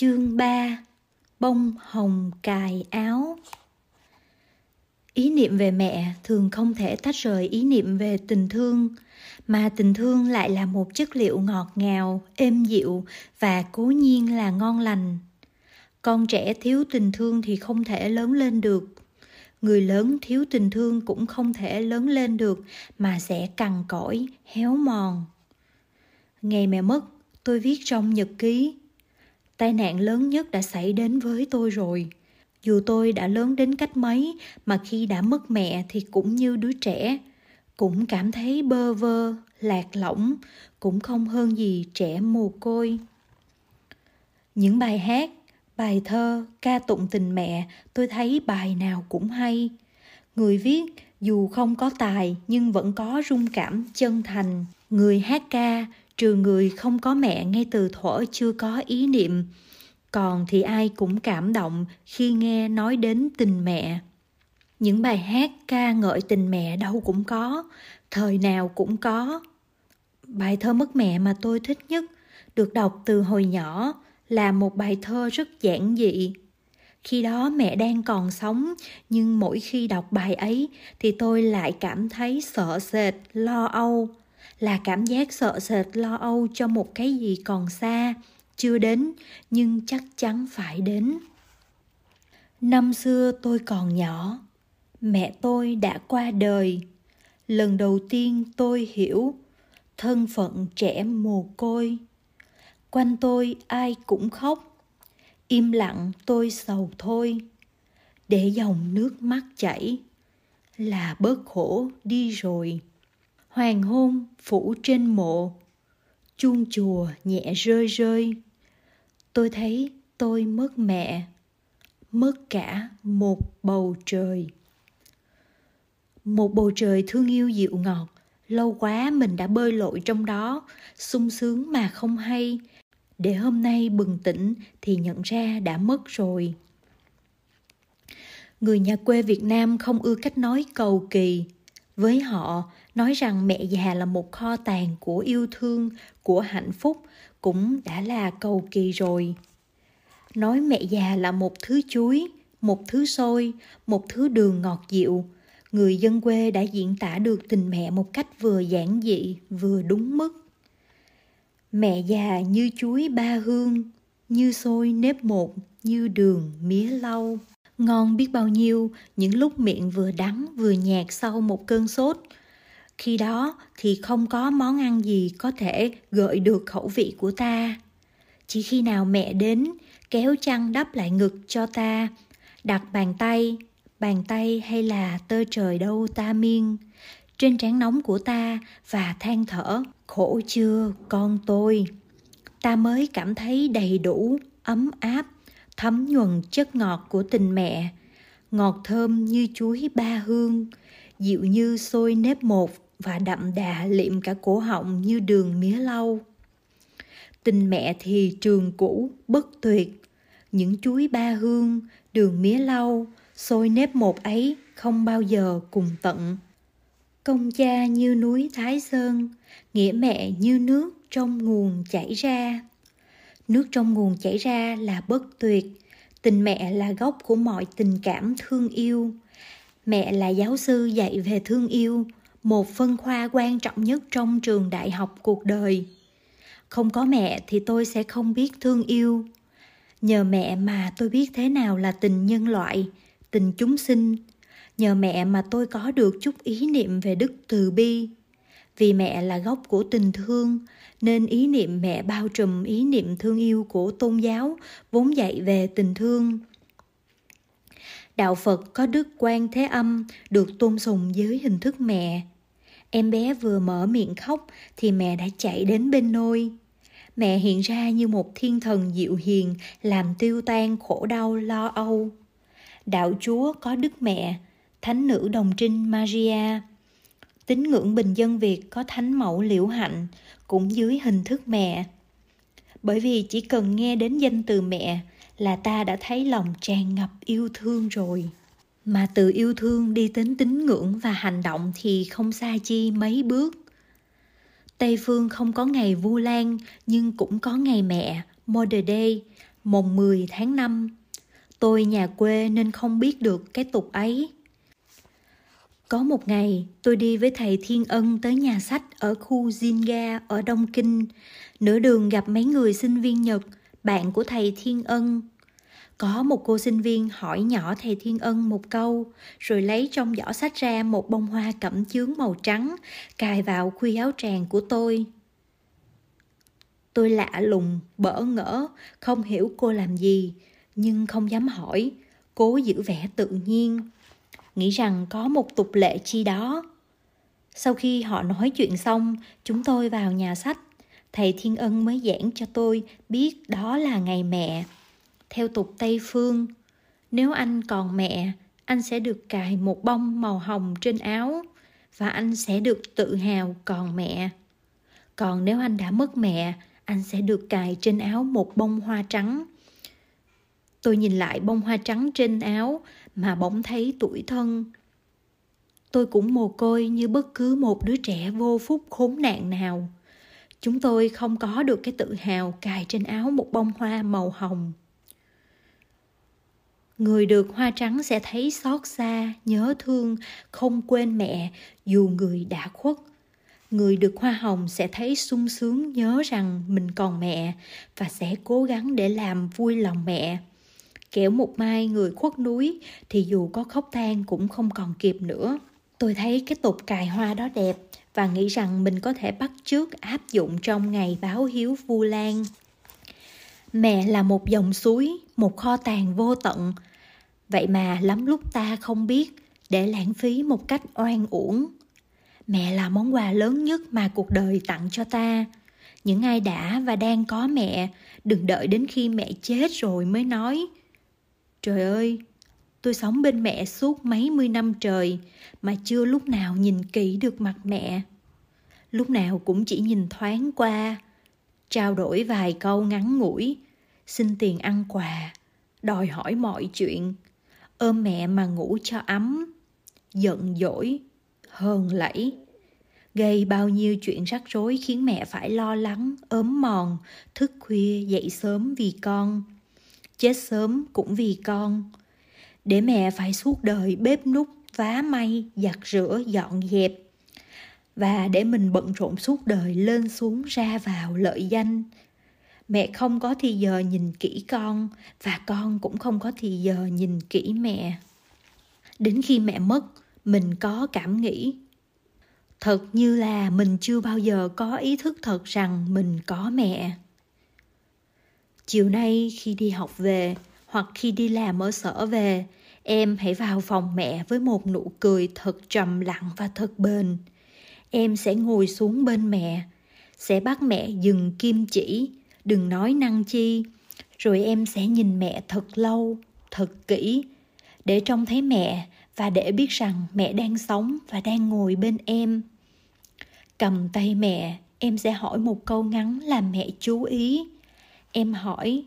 Chương 3 Bông hồng cài áo Ý niệm về mẹ thường không thể tách rời ý niệm về tình thương, mà tình thương lại là một chất liệu ngọt ngào, êm dịu và cố nhiên là ngon lành. Con trẻ thiếu tình thương thì không thể lớn lên được. Người lớn thiếu tình thương cũng không thể lớn lên được mà sẽ cằn cõi, héo mòn. Ngày mẹ mất, tôi viết trong nhật ký tai nạn lớn nhất đã xảy đến với tôi rồi. Dù tôi đã lớn đến cách mấy, mà khi đã mất mẹ thì cũng như đứa trẻ. Cũng cảm thấy bơ vơ, lạc lõng, cũng không hơn gì trẻ mồ côi. Những bài hát, bài thơ, ca tụng tình mẹ, tôi thấy bài nào cũng hay. Người viết, dù không có tài nhưng vẫn có rung cảm chân thành. Người hát ca trừ người không có mẹ ngay từ thuở chưa có ý niệm, còn thì ai cũng cảm động khi nghe nói đến tình mẹ. Những bài hát ca ngợi tình mẹ đâu cũng có, thời nào cũng có. Bài thơ mất mẹ mà tôi thích nhất được đọc từ hồi nhỏ là một bài thơ rất giản dị. Khi đó mẹ đang còn sống, nhưng mỗi khi đọc bài ấy thì tôi lại cảm thấy sợ sệt, lo âu là cảm giác sợ sệt, lo âu cho một cái gì còn xa, chưa đến, nhưng chắc chắn phải đến. Năm xưa tôi còn nhỏ, mẹ tôi đã qua đời. Lần đầu tiên tôi hiểu, thân phận trẻ mồ côi. Quanh tôi ai cũng khóc, im lặng tôi sầu thôi. Để dòng nước mắt chảy, là bớt khổ đi rồi hoàng hôn phủ trên mộ. Chuông chùa nhẹ rơi rơi. Tôi thấy tôi mất mẹ, mất cả một bầu trời. Một bầu trời thương yêu dịu ngọt, lâu quá mình đã bơi lội trong đó, sung sướng mà không hay. Để hôm nay bừng tỉnh thì nhận ra đã mất rồi. Người nhà quê việt nam không ưa cách nói cầu kỳ với họ, nói rằng mẹ già là một kho tàng của yêu thương, của hạnh phúc cũng đã là cầu kỳ rồi. Nói mẹ già là một thứ chuối, một thứ xôi, một thứ đường ngọt dịu. Người dân quê đã diễn tả được tình mẹ một cách vừa giản dị, vừa đúng mức. Mẹ già như chuối ba hương, như xôi nếp một, như đường mía lau ngon biết bao nhiêu, những lúc miệng vừa đắng vừa nhạt sau một cơn sốt. Khi đó thì không có món ăn gì có thể gợi được khẩu vị của ta. Chỉ khi nào mẹ đến, kéo chăn đắp lại ngực cho ta, đặt bàn tay bàn tay hay là tơ trời đâu ta miên trên trán nóng của ta và than thở, khổ chưa, con tôi. Ta mới cảm thấy đầy đủ ấm áp thấm nhuần chất ngọt của tình mẹ. Ngọt thơm như chuối ba hương, dịu như xôi nếp một và đậm đà liệm cả cổ họng như đường mía lau. Tình mẹ thì trường cũ, bất tuyệt. Những chuối ba hương, đường mía lau xôi nếp một ấy không bao giờ cùng tận. Công cha như núi thái sơn, nghĩa mẹ như nước trong nguồn chảy ra nước trong nguồn chảy ra là bất tuyệt. Tình mẹ là gốc của mọi tình cảm thương yêu. Mẹ là giáo sư dạy về thương yêu, một phân khoa quan trọng nhất trong trường đại học cuộc đời. Không có mẹ thì tôi sẽ không biết thương yêu. Nhờ mẹ mà tôi biết thế nào là tình nhân loại, tình chúng sinh. Nhờ mẹ mà tôi có được chút ý niệm về đức từ bi vì mẹ là gốc của tình thương, nên ý niệm mẹ bao trùm ý niệm thương yêu của tôn giáo, vốn dạy về tình thương. Đạo phật có đức quan thế âm, được tôn sùng dưới hình thức mẹ. Em bé vừa mở miệng khóc thì mẹ đã chạy đến bên nôi. Mẹ hiện ra như một thiên thần dịu hiền, làm tiêu tan khổ đau, lo âu. Đạo chúa có đức mẹ, thánh nữ đồng trinh maria tín ngưỡng bình dân việt có thánh mẫu liễu hạnh cũng dưới hình thức mẹ bởi vì chỉ cần nghe đến danh từ mẹ là ta đã thấy lòng tràn ngập yêu thương rồi mà từ yêu thương đi đến tín ngưỡng và hành động thì không xa chi mấy bước Tây phương không có ngày Vu Lan nhưng cũng có ngày mẹ, Mother Day, mùng 10 tháng 5. Tôi nhà quê nên không biết được cái tục ấy. Có một ngày, tôi đi với thầy Thiên Ân tới nhà sách ở khu Jinga ở Đông Kinh. Nửa đường gặp mấy người sinh viên Nhật, bạn của thầy Thiên Ân. Có một cô sinh viên hỏi nhỏ thầy Thiên Ân một câu, rồi lấy trong giỏ sách ra một bông hoa cẩm chướng màu trắng, cài vào khuy áo tràng của tôi. Tôi lạ lùng, bỡ ngỡ, không hiểu cô làm gì, nhưng không dám hỏi, cố giữ vẻ tự nhiên nghĩ rằng có một tục lệ chi đó. Sau khi họ nói chuyện xong, chúng tôi vào nhà sách. Thầy thiên ân mới giảng cho tôi biết đó là ngày mẹ. Theo tục tây phương, nếu anh còn mẹ, anh sẽ được cài một bông màu hồng trên áo và anh sẽ được tự hào còn mẹ. Còn nếu anh đã mất mẹ, anh sẽ được cài trên áo một bông hoa trắng. Tôi nhìn lại bông hoa trắng trên áo mà bỗng thấy tuổi thân. Tôi cũng mồ côi như bất cứ một đứa trẻ vô phúc khốn nạn nào. Chúng tôi không có được cái tự hào cài trên áo một bông hoa màu hồng. Người được hoa trắng sẽ thấy xót xa, nhớ thương, không quên mẹ, dù người đã khuất. Người được hoa hồng sẽ thấy sung sướng nhớ rằng mình còn mẹ và sẽ cố gắng để làm vui lòng mẹ kẻo một mai người khuất núi thì dù có khóc than cũng không còn kịp nữa. Tôi thấy cái tục cài hoa đó đẹp và nghĩ rằng mình có thể bắt chước áp dụng trong ngày báo hiếu vu lan. Mẹ là một dòng suối, một kho tàng vô tận. Vậy mà lắm lúc ta không biết để lãng phí một cách oan uổng. Mẹ là món quà lớn nhất mà cuộc đời tặng cho ta. Những ai đã và đang có mẹ, đừng đợi đến khi mẹ chết rồi mới nói. Trời ơi, tôi sống bên mẹ suốt mấy mươi năm trời mà chưa lúc nào nhìn kỹ được mặt mẹ. Lúc nào cũng chỉ nhìn thoáng qua, trao đổi vài câu ngắn ngủi, xin tiền ăn quà, đòi hỏi mọi chuyện, ôm mẹ mà ngủ cho ấm, giận dỗi, hờn lẫy. Gây bao nhiêu chuyện rắc rối khiến mẹ phải lo lắng, ốm mòn, thức khuya dậy sớm vì con chết sớm cũng vì con. Để mẹ phải suốt đời bếp nút vá may, giặt rửa, dọn dẹp. Và để mình bận rộn suốt đời lên xuống ra vào lợi danh. Mẹ không có thì giờ nhìn kỹ con, và con cũng không có thì giờ nhìn kỹ mẹ. Đến khi mẹ mất, mình có cảm nghĩ, thật như là mình chưa bao giờ có ý thức thật rằng mình có mẹ chiều nay khi đi học về hoặc khi đi làm ở sở về, em hãy vào phòng mẹ với một nụ cười thật trầm lặng và thật bền. Em sẽ ngồi xuống bên mẹ, sẽ bắt mẹ dừng kim chỉ, đừng nói năng chi, rồi em sẽ nhìn mẹ thật lâu, thật kỹ, để trông thấy mẹ và để biết rằng mẹ đang sống và đang ngồi bên em. Cầm tay mẹ, em sẽ hỏi một câu ngắn làm mẹ chú ý em hỏi,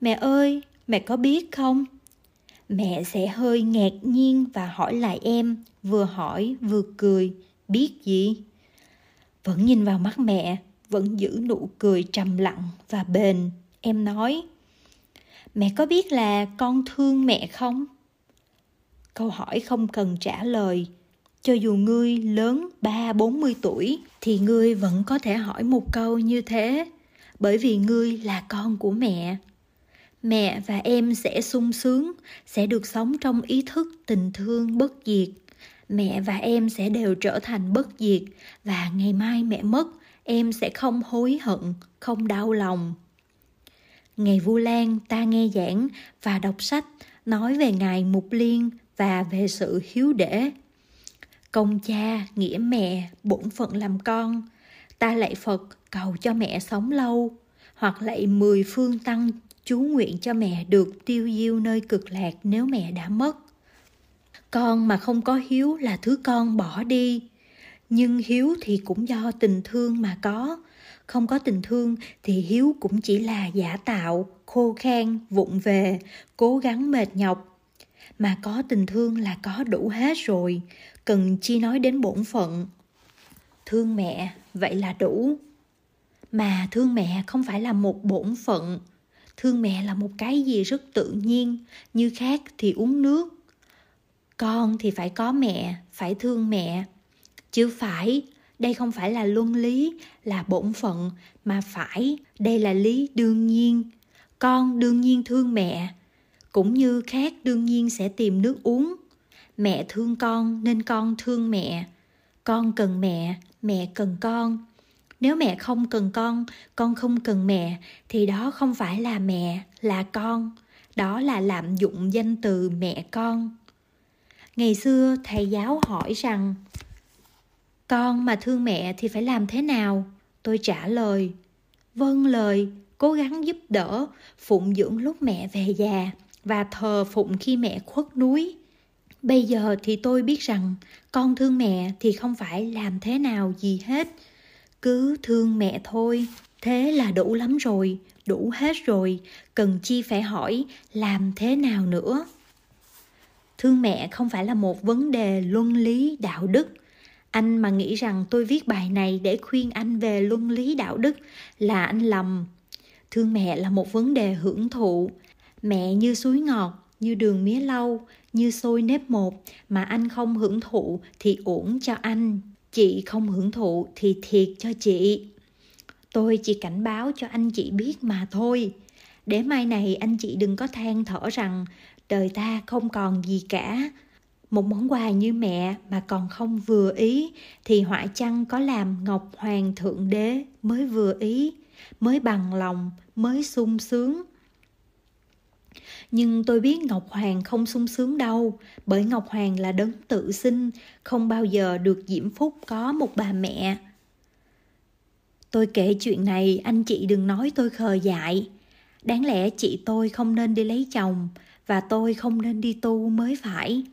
mẹ ơi, mẹ có biết không? Mẹ sẽ hơi ngạc nhiên và hỏi lại em, vừa hỏi vừa cười, biết gì? Vẫn nhìn vào mắt mẹ, vẫn giữ nụ cười trầm lặng và bền. Em nói, mẹ có biết là con thương mẹ không? Câu hỏi không cần trả lời. Cho dù ngươi lớn ba bốn mươi tuổi thì ngươi vẫn có thể hỏi một câu như thế bởi vì ngươi là con của mẹ. Mẹ và em sẽ sung sướng, sẽ được sống trong ý thức tình thương bất diệt. Mẹ và em sẽ đều trở thành bất diệt và ngày mai mẹ mất, em sẽ không hối hận, không đau lòng. Ngày vu lan ta nghe giảng và đọc sách nói về ngài mục liên và về sự hiếu để công cha nghĩa mẹ, bổn phận làm con, ta lạy phật cầu cho mẹ sống lâu, hoặc lạy mười phương tăng chú nguyện cho mẹ được tiêu diêu nơi cực lạc nếu mẹ đã mất. Con mà không có hiếu là thứ con bỏ đi, nhưng hiếu thì cũng do tình thương mà có. Không có tình thương thì hiếu cũng chỉ là giả tạo, khô khan, vụng về, cố gắng mệt nhọc. Mà có tình thương là có đủ hết rồi, cần chi nói đến bổn phận. Thương mẹ, vậy là đủ mà thương mẹ không phải là một bổn phận. Thương mẹ là một cái gì rất tự nhiên. Như khác thì uống nước. Con thì phải có mẹ, phải thương mẹ. Chứ phải, đây không phải là luân lý, là bổn phận, mà phải, đây là lý đương nhiên. Con đương nhiên thương mẹ, cũng như khác đương nhiên sẽ tìm nước uống. Mẹ thương con nên con thương mẹ. Con cần mẹ mẹ cần con nếu mẹ không cần con con không cần mẹ, thì đó không phải là mẹ, là con. Đó là lạm dụng danh từ mẹ con. Ngày xưa, thầy giáo hỏi rằng, con mà thương mẹ thì phải làm thế nào? Tôi trả lời vâng lời, cố gắng giúp đỡ, phụng dưỡng lúc mẹ về già và thờ phụng khi mẹ khuất núi. Bây giờ thì tôi biết rằng con thương mẹ thì không phải làm thế nào gì hết cứ thương mẹ thôi. Thế là đủ lắm rồi, đủ hết rồi. Cần chi phải hỏi, làm thế nào nữa? Thương mẹ không phải là một vấn đề luân lý, đạo đức. Anh mà nghĩ rằng tôi viết bài này để khuyên anh về luân lý, đạo đức là anh lầm. Thương mẹ là một vấn đề hưởng thụ. Mẹ như suối ngọt, như đường mía lau, như xôi nếp một mà anh không hưởng thụ thì uổng cho anh chị không hưởng thụ thì thiệt cho chị. Tôi chỉ cảnh báo cho anh chị biết mà thôi. Để mai này anh chị đừng có than thở rằng đời ta không còn gì cả. Một món quà như mẹ mà còn không vừa ý thì họa chăng có làm ngọc hoàng thượng đế mới vừa ý, mới bằng lòng, mới sung sướng nhưng tôi biết ngọc hoàng không sung sướng đâu, bởi ngọc hoàng là đấng tự sinh, không bao giờ được diễm phúc có một bà mẹ. Tôi kể chuyện này, anh chị đừng nói tôi khờ dại. Đáng lẽ chị tôi không nên đi lấy chồng và tôi không nên đi tu mới phải.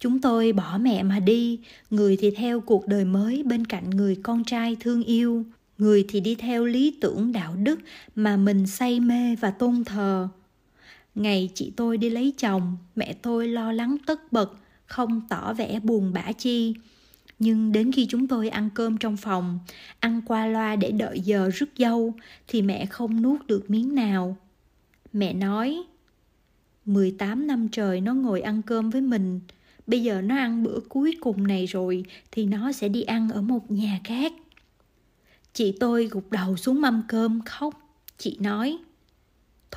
Chúng tôi bỏ mẹ mà đi, người thì theo cuộc đời mới bên cạnh người con trai thương yêu. Người thì đi theo lý tưởng đạo đức mà mình say mê và tôn thờ ngày chị tôi đi lấy chồng, mẹ tôi lo lắng tất bật, không tỏ vẻ buồn bã chi. Nhưng đến khi chúng tôi ăn cơm trong phòng, ăn qua loa để đợi giờ rước dâu, thì mẹ không nuốt được miếng nào. Mẹ nói 18 năm trời nó ngồi ăn cơm với mình, bây giờ nó ăn bữa cuối cùng này rồi thì nó sẽ đi ăn ở một nhà khác. Chị tôi gục đầu xuống mâm cơm khóc. Chị nói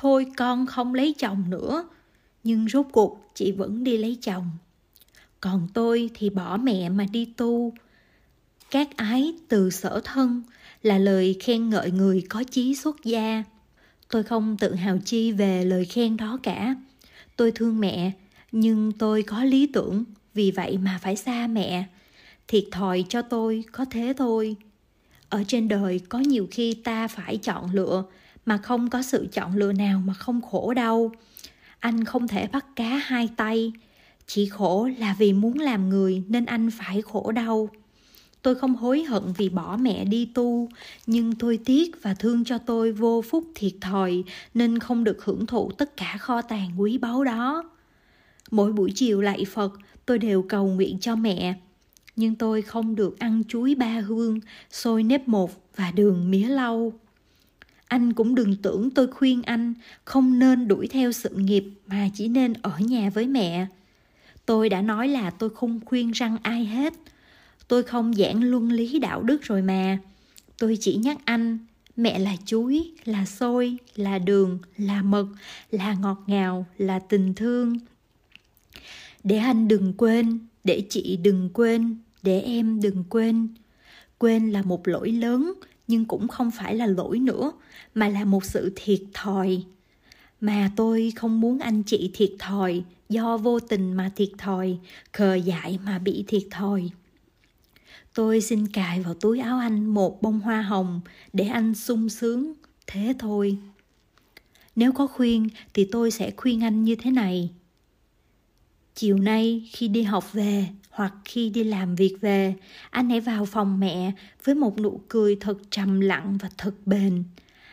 thôi con không lấy chồng nữa. Nhưng rốt cuộc chị vẫn đi lấy chồng. Còn tôi thì bỏ mẹ mà đi tu. Các ái từ sở thân là lời khen ngợi người có chí xuất gia. Tôi không tự hào chi về lời khen đó cả. Tôi thương mẹ, nhưng tôi có lý tưởng, vì vậy mà phải xa mẹ. Thiệt thòi cho tôi có thế thôi. Ở trên đời có nhiều khi ta phải chọn lựa mà không có sự chọn lựa nào mà không khổ đâu anh không thể bắt cá hai tay. Chỉ khổ là vì muốn làm người nên anh phải khổ đau. Tôi không hối hận vì bỏ mẹ đi tu, nhưng tôi tiếc và thương cho tôi vô phúc thiệt thòi nên không được hưởng thụ tất cả kho tàng quý báu đó. Mỗi buổi chiều lạy phật, tôi đều cầu nguyện cho mẹ. Nhưng tôi không được ăn chuối ba hương xôi nếp một và đường mía lau anh cũng đừng tưởng tôi khuyên anh không nên đuổi theo sự nghiệp mà chỉ nên ở nhà với mẹ. Tôi đã nói là tôi không khuyên răng ai hết. Tôi không giảng luân lý đạo đức rồi mà. Tôi chỉ nhắc anh, mẹ là chuối, là xôi là đường, là mật, là ngọt ngào, là tình thương. Để anh đừng quên, để chị đừng quên, để em đừng quên. Quên là một lỗi lớn nhưng cũng không phải là lỗi nữa, mà là một sự thiệt thòi. Mà tôi không muốn anh chị thiệt thòi, do vô tình mà thiệt thòi, khờ dại mà bị thiệt thòi. Tôi xin cài vào túi áo anh một bông hoa hồng để anh sung sướng, thế thôi. Nếu có khuyên thì tôi sẽ khuyên anh như thế này. Chiều nay khi đi học về hoặc khi đi làm việc về, anh hãy vào phòng mẹ với một nụ cười thật trầm lặng và thật bền.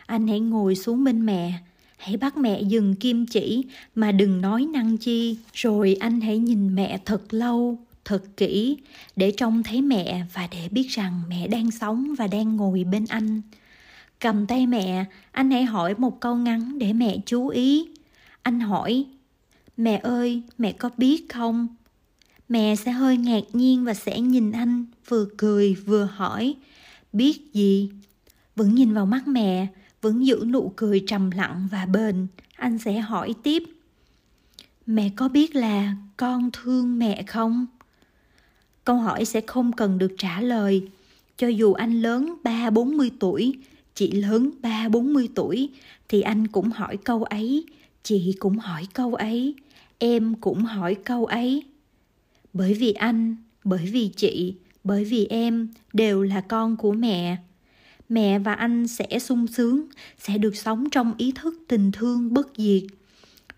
Anh hãy ngồi xuống bên mẹ. Hãy bắt mẹ dừng kim chỉ mà đừng nói năng chi. Rồi anh hãy nhìn mẹ thật lâu, thật kỹ để trông thấy mẹ và để biết rằng mẹ đang sống và đang ngồi bên anh. Cầm tay mẹ, anh hãy hỏi một câu ngắn để mẹ chú ý. Anh hỏi, mẹ ơi, mẹ có biết không? Mẹ sẽ hơi ngạc nhiên và sẽ nhìn anh, vừa cười vừa hỏi, biết gì? Vẫn nhìn vào mắt mẹ, vẫn giữ nụ cười trầm lặng và bền. Anh sẽ hỏi tiếp, mẹ có biết là con thương mẹ không? Câu hỏi sẽ không cần được trả lời. Cho dù anh lớn ba bốn mươi tuổi, chị lớn ba bốn mươi tuổi, thì anh cũng hỏi câu ấy, chị cũng hỏi câu ấy, em cũng hỏi câu ấy bởi vì anh, bởi vì chị, bởi vì em đều là con của mẹ. Mẹ và anh sẽ sung sướng, sẽ được sống trong ý thức tình thương bất diệt.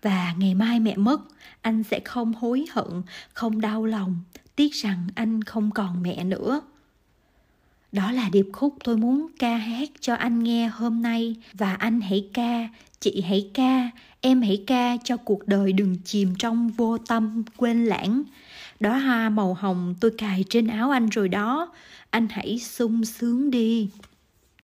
Và ngày mai mẹ mất, anh sẽ không hối hận, không đau lòng, tiếc rằng anh không còn mẹ nữa. Đó là điệp khúc tôi muốn ca hát cho anh nghe hôm nay. Và anh hãy ca, chị hãy ca, em hãy ca cho cuộc đời đừng chìm trong vô tâm quên lãng đó hoa màu hồng tôi cài trên áo anh rồi đó. Anh hãy sung sướng đi.